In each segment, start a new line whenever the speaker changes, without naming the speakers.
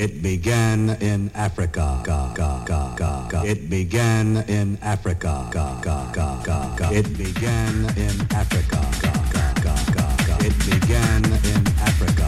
It began in Africa. It began in Africa. It began in Africa. It began in Africa.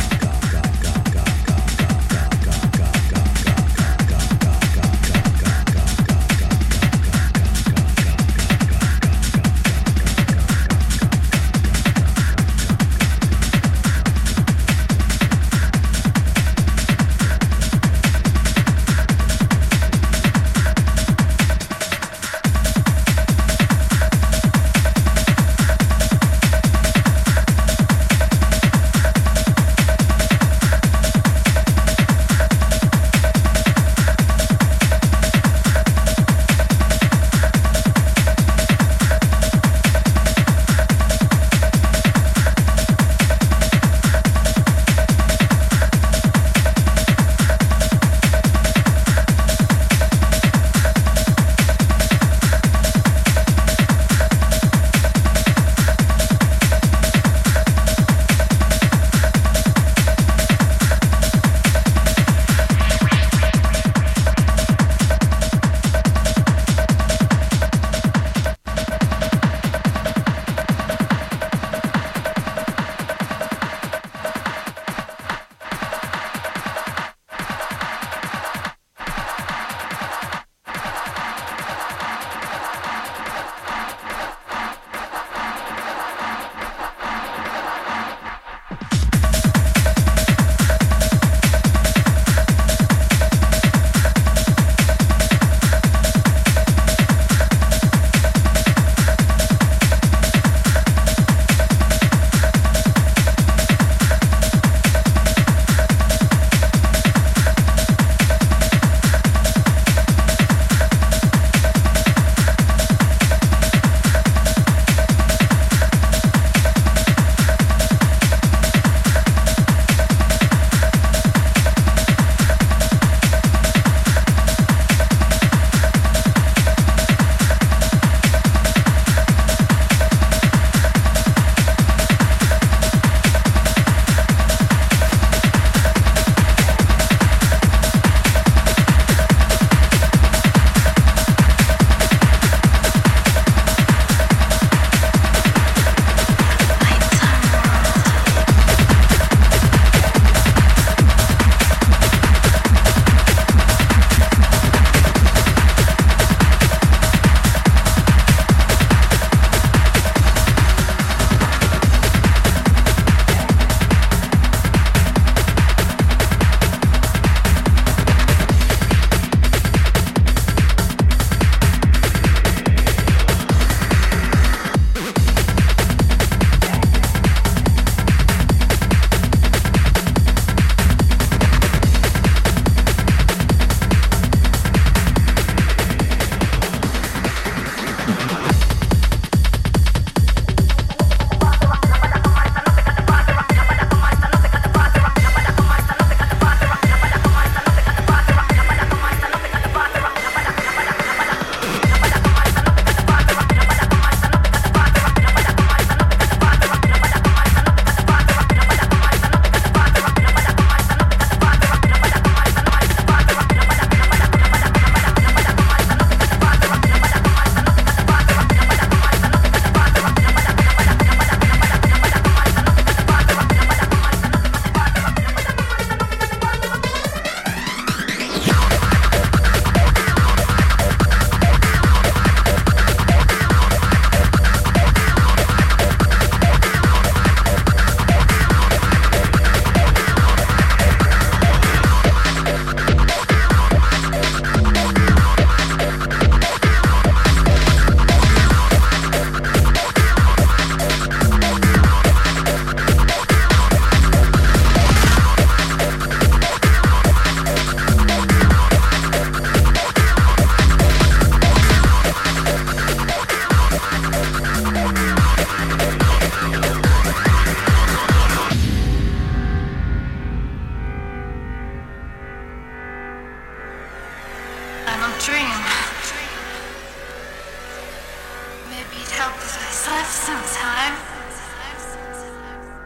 I slept some time.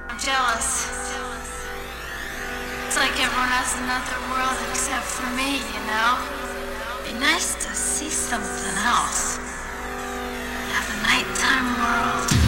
I'm jealous. It's like everyone has another world except for me, you know? It'd be nice to see something else. Have a nighttime world.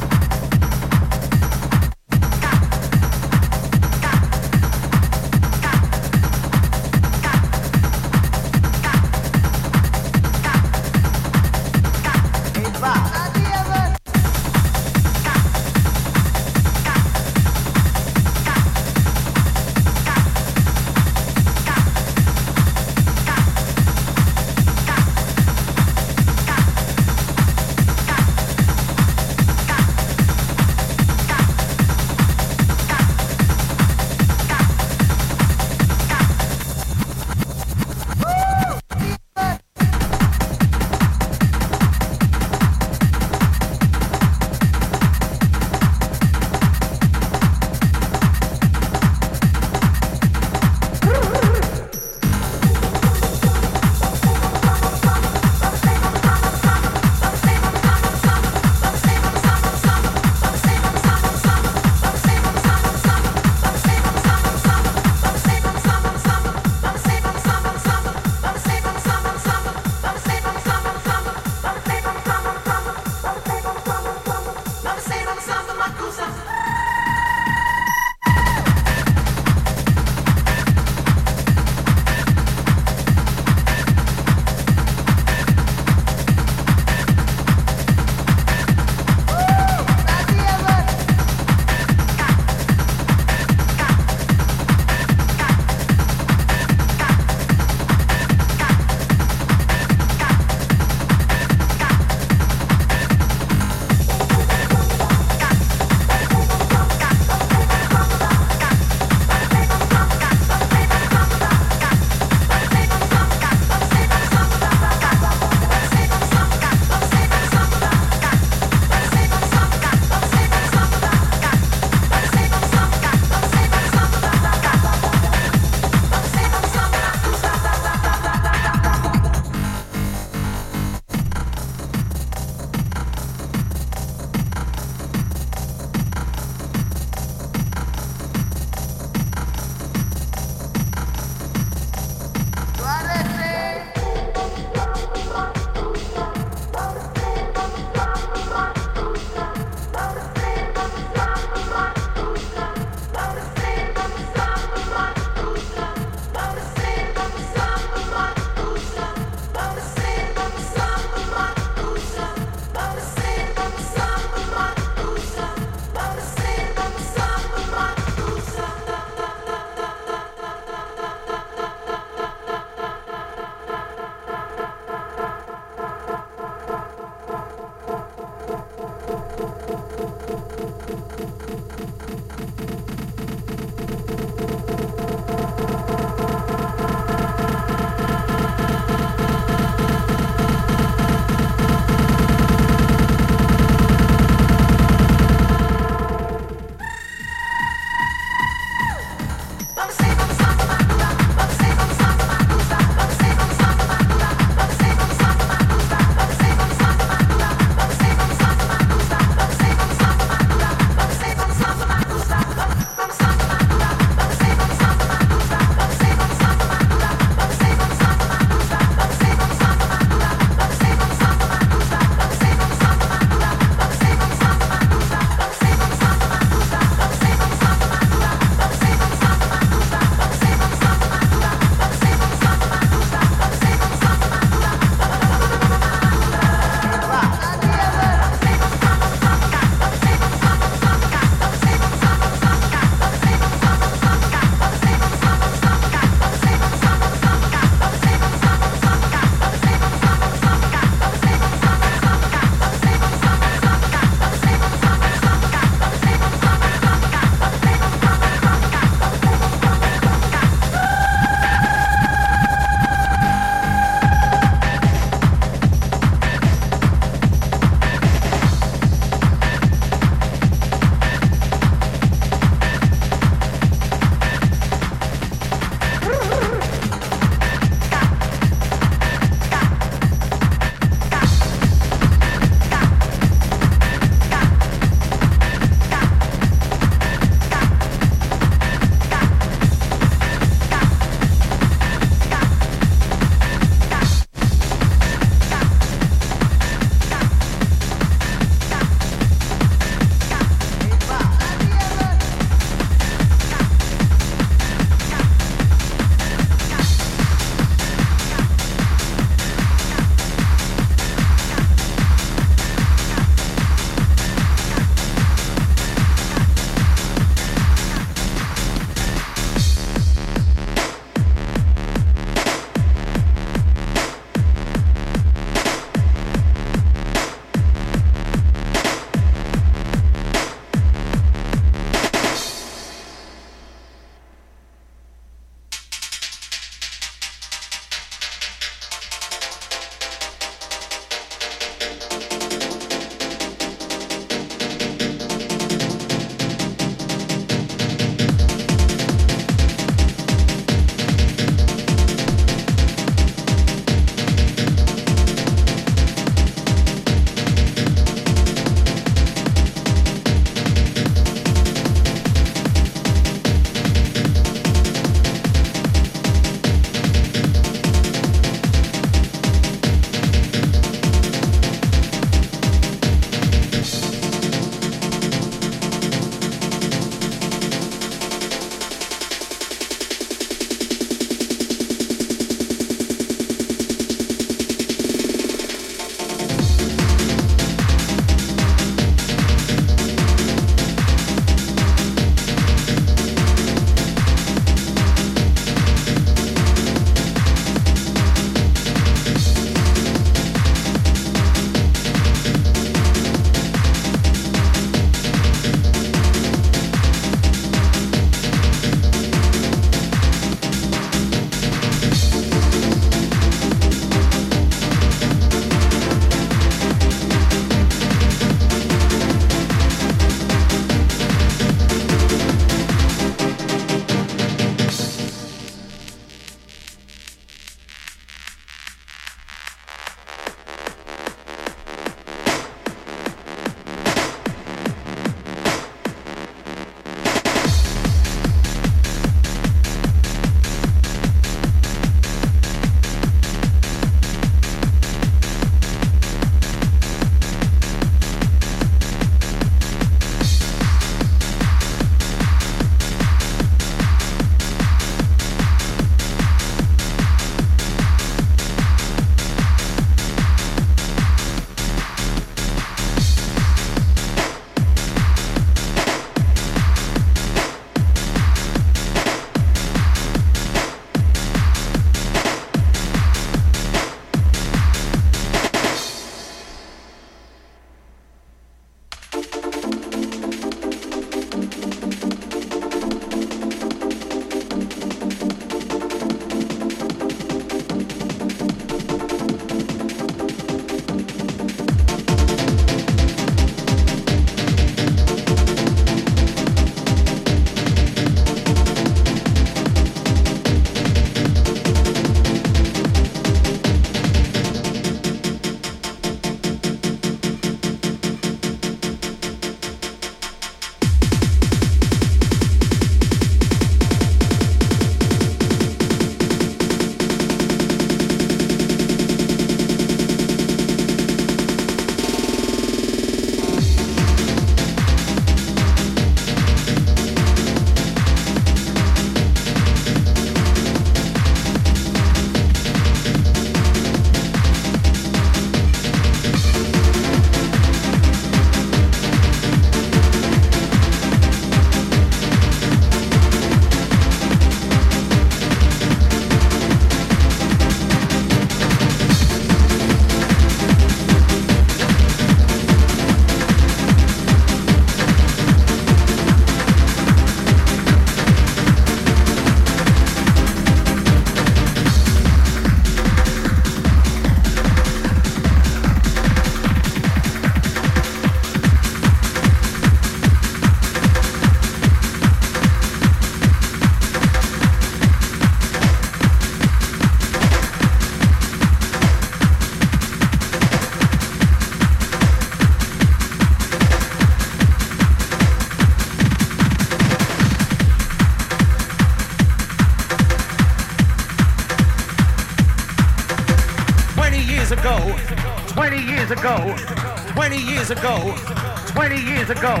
Ago,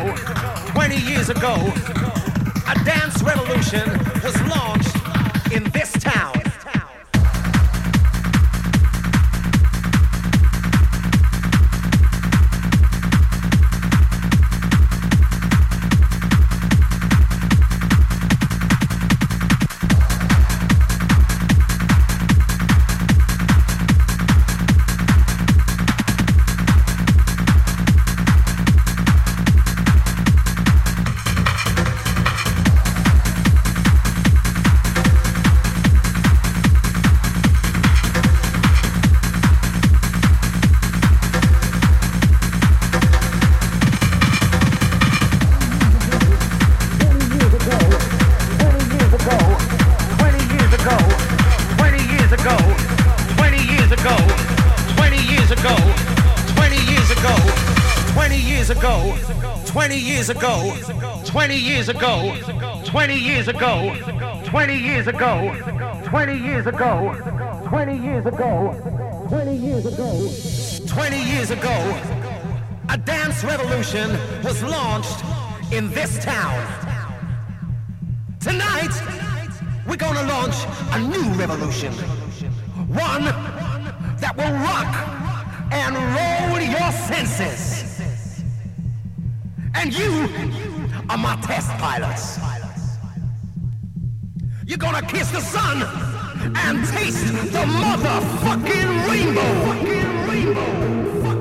ago, 20 years ago, 20 years ago, 20 years ago, 20 years ago, 20 years ago, 20 years ago, 20 years ago, a dance revolution was launched in this town. Tonight, we're gonna launch a new revolution. One that will rock and roll your senses. And you are my test pilots. You're gonna kiss the sun and taste the motherfucking rainbow. Fucking rainbow.